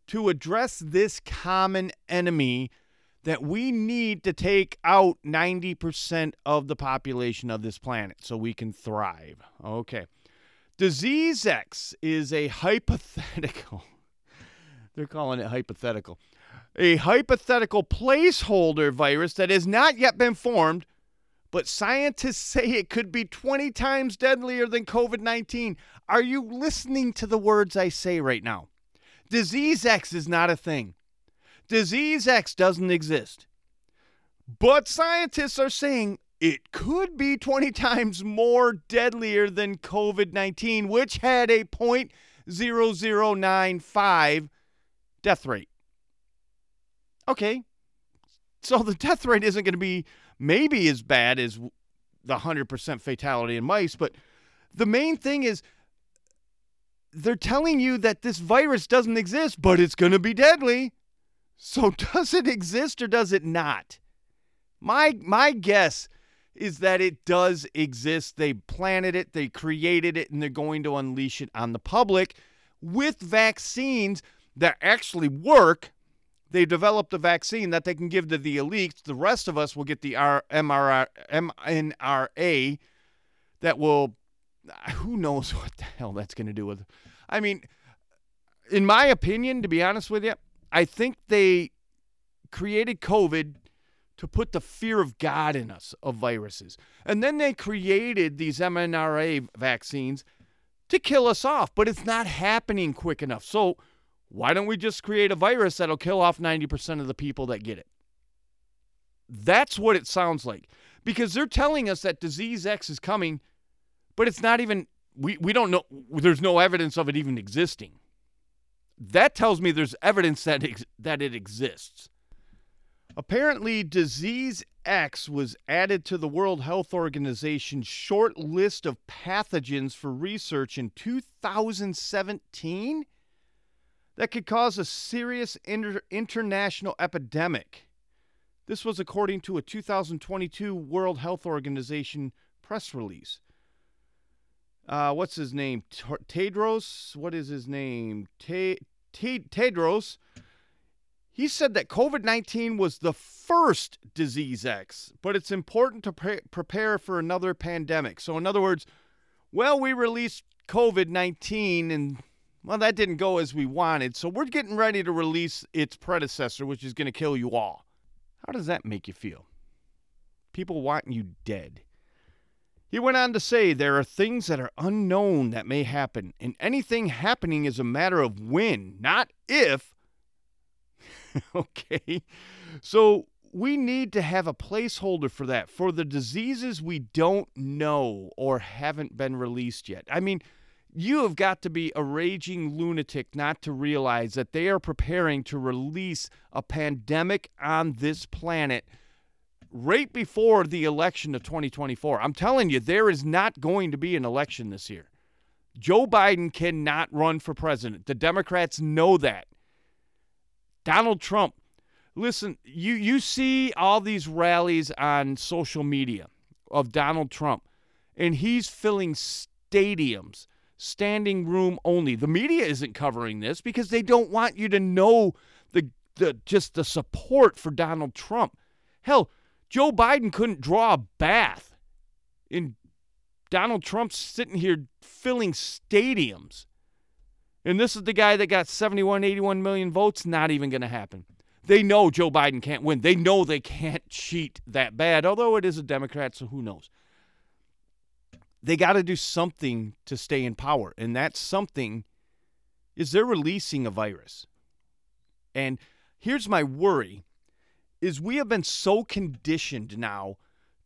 to address this common enemy that we need to take out 90% of the population of this planet so we can thrive. Okay. Disease X is a hypothetical. [laughs] They're calling it hypothetical. A hypothetical placeholder virus that has not yet been formed, but scientists [laughs] say it could be 20 times deadlier than COVID 19. Are you listening to the words I say right now? Disease X is not a thing. Disease X doesn't exist. But scientists are saying it could be 20 times more deadlier than COVID 19, which had a 0.0095 death rate. Okay, so the death rate isn't going to be maybe as bad as the 100% fatality in mice, but the main thing is they're telling you that this virus doesn't exist, but it's going to be deadly. So [laughs] does it exist or does it not? My my guess is that it does exist. They planted it, they created it, and they're going to unleash it on the public with vaccines that actually work. They developed a vaccine that they can give to the elites. The rest of us will get the R- that will who knows [laughs] what the hell that's going to do with. I mean, in my opinion, to be honest with you, I think they created COVID to put the fear of God in us of viruses. And then they created these mRNA vaccines to kill us off, but it's not happening quick enough. So, why don't we just create a virus that'll kill off 90% of the people that get it? That's what it sounds like. Because they're telling us that disease X is coming but it's not even we, we don't know there's no evidence of it even existing that tells me there's evidence that ex, that it exists apparently disease X was added to the World Health Organization's short list of pathogens for research in 2017 that could cause a serious inter- international epidemic. This was according to a 2022 World Health Organization press release. Uh, what's his name? Tedros? What is his name? Te- Te- Tedros. He said that COVID 19 was the first disease X, but it's important to pre- prepare for another pandemic. So, in other words, well, we released COVID 19 and, well, that didn't go as we wanted. So, we're getting ready to release its predecessor, which is going to kill you all. How does that make you feel? People wanting you dead. He went on to say there are things that are unknown that may happen, and anything happening is a matter of when, not if. [laughs] okay? So we need to have a placeholder for that, for the diseases we don't know or haven't been released yet. I mean, you have got to be a raging lunatic not to realize that they are preparing to release a pandemic on this planet right before the election of 2024. I'm telling you, there is not going to be an election this year. Joe Biden cannot run for president. The Democrats know that. Donald Trump, listen, you, you see all these rallies on social media of Donald Trump, and he's filling stadiums, standing room only. The media isn't covering this because they don't want you to know the, the just the support for Donald Trump. Hell, Joe Biden couldn't draw a bath. And Donald Trump's sitting here filling stadiums. And this is the guy that got 71, 81 million votes. Not even going to happen. They know Joe Biden can't win. They know they can't cheat that bad, although it is a Democrat, so who knows. They got to do something to stay in power. And that something is they're releasing a virus. And here's my worry is we have been so conditioned now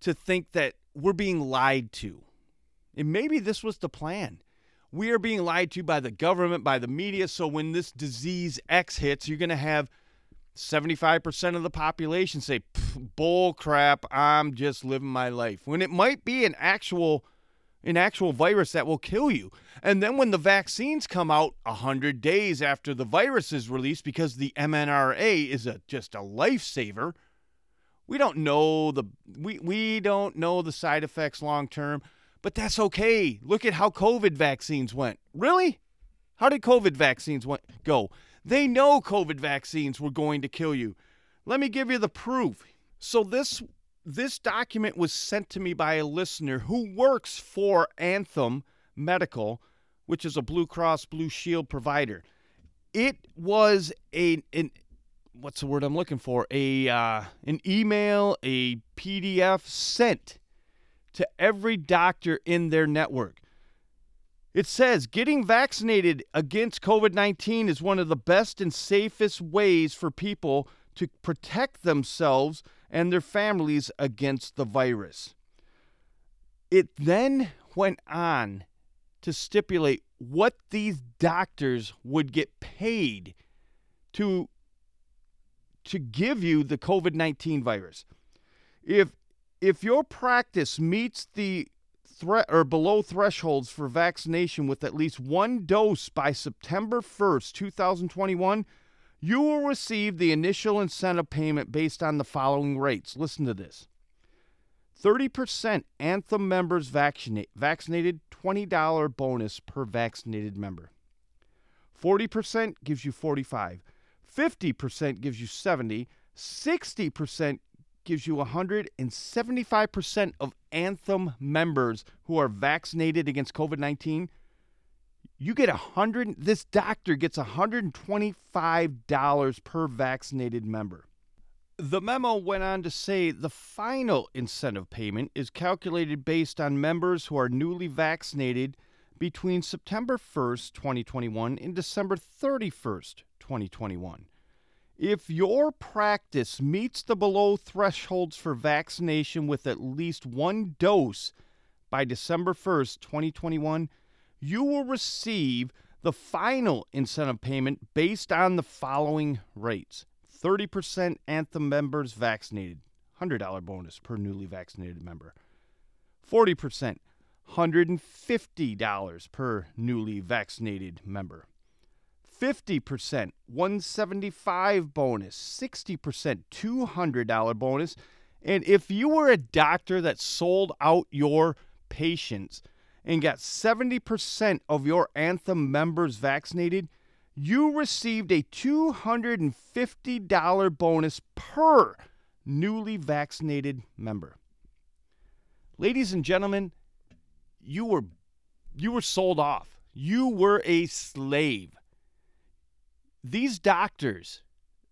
to think that we're being lied to. And maybe this was the plan. We are being lied to by the government, by the media. So when this disease X hits, you're going to have 75% of the population say, bull crap, I'm just living my life. When it might be an actual an actual virus that will kill you. And then when the vaccines come out 100 days after the virus is released because the mRNA is a just a lifesaver, we don't know the we we don't know the side effects long term, but that's okay. Look at how COVID vaccines went. Really? How did COVID vaccines went, go? They know COVID vaccines were going to kill you. Let me give you the proof. So this this document was sent to me by a listener who works for Anthem Medical, which is a Blue Cross Blue Shield provider. It was a an what's the word I'm looking for? A uh, an email, a PDF sent to every doctor in their network. It says getting vaccinated against COVID 19 is one of the best and safest ways for people to protect themselves and their families against the virus. It then went on to stipulate what these doctors would get paid to to give you the COVID-19 virus. If if your practice meets the threat or below thresholds for vaccination with at least one dose by September 1st, 2021, you will receive the initial incentive payment based on the following rates. Listen to this 30% Anthem members vaccinate, vaccinated, $20 bonus per vaccinated member. 40% gives you 45. 50% gives you 70. 60% gives you 100 and 75% of Anthem members who are vaccinated against COVID-19 you get a hundred this doctor gets $125 per vaccinated member the memo went on to say the final incentive payment is calculated based on members who are newly vaccinated between September 1st, 2021 and December 31st, 2021. If your practice meets the below thresholds for vaccination with at least one dose by December 1st, 2021, you will receive the final incentive payment based on the following rates 30% Anthem members vaccinated, $100 bonus per newly vaccinated member. 40%, $150 per newly vaccinated member. 50%, 175 bonus, 60% $200 bonus. And if you were a doctor that sold out your patients and got 70% of your Anthem members vaccinated, you received a $250 bonus per newly vaccinated member. Ladies and gentlemen, you were you were sold off. You were a slave. These doctors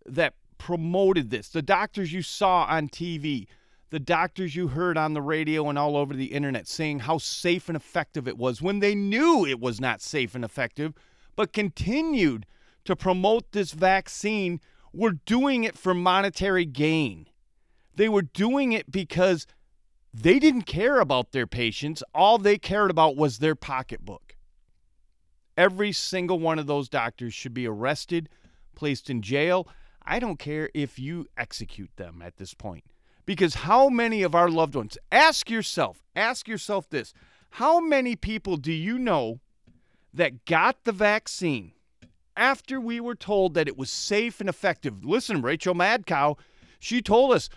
that promoted this, the doctors you saw on TV, the doctors you heard on the radio and all over the internet saying how safe and effective it was when they knew it was not safe and effective, but continued to promote this vaccine, were doing it for monetary gain. They were doing it because they didn't care about their patients. All they cared about was their pocketbook. Every single one of those doctors should be arrested, placed in jail. I don't care if you execute them at this point. Because how many of our loved ones, ask yourself, ask yourself this how many people do you know that got the vaccine after we were told that it was safe and effective? Listen, Rachel Madcow, she told us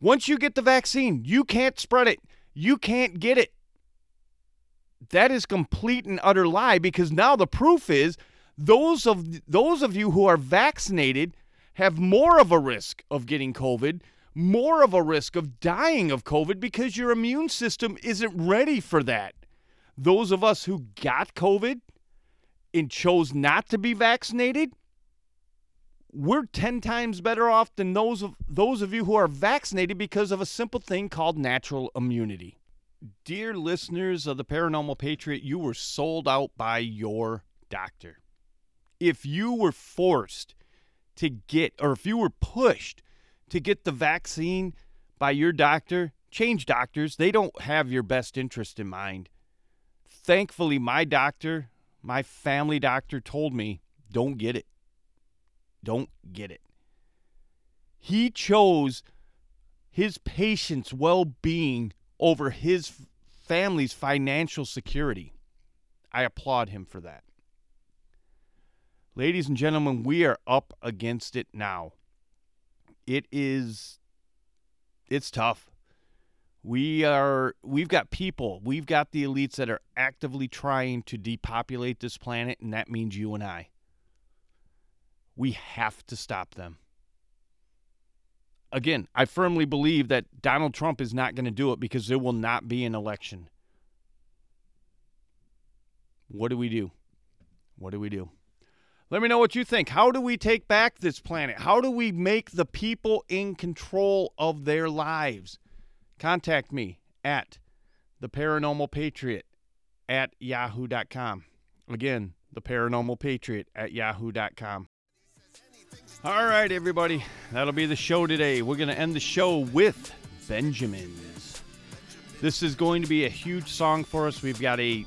once you get the vaccine, you can't spread it, you can't get it. That is complete and utter lie because now the proof is those of those of you who are vaccinated have more of a risk of getting COVID, more of a risk of dying of COVID because your immune system isn't ready for that. Those of us who got COVID and chose not to be vaccinated, we're 10 times better off than those of those of you who are vaccinated because of a simple thing called natural immunity. Dear listeners of the Paranormal Patriot, you were sold out by your doctor. If you were forced to get, or if you were pushed to get the vaccine by your doctor, change doctors. They don't have your best interest in mind. Thankfully, my doctor, my family doctor, told me don't get it. Don't get it. He chose his patient's well being over his family's financial security. I applaud him for that. Ladies and gentlemen, we are up against it now. It is it's tough. We are we've got people, we've got the elites that are actively trying to depopulate this planet and that means you and I. We have to stop them. Again, I firmly believe that Donald Trump is not going to do it because there will not be an election. What do we do? What do we do? Let me know what you think. How do we take back this planet? How do we make the people in control of their lives? Contact me at the paranormal patriot at yahoo.com. Again, the paranormal patriot at yahoo.com. All right, everybody. That'll be the show today. We're going to end the show with Benjamins. This is going to be a huge song for us. We've got a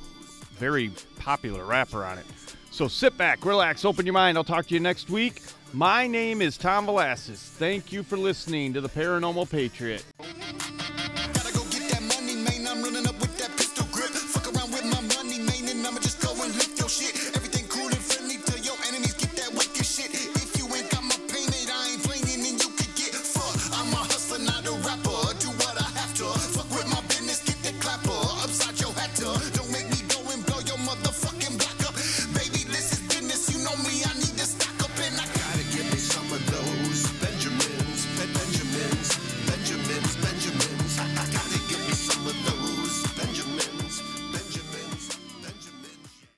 very popular rapper on it. So sit back, relax, open your mind. I'll talk to you next week. My name is Tom Velasquez. Thank you for listening to the Paranormal Patriot.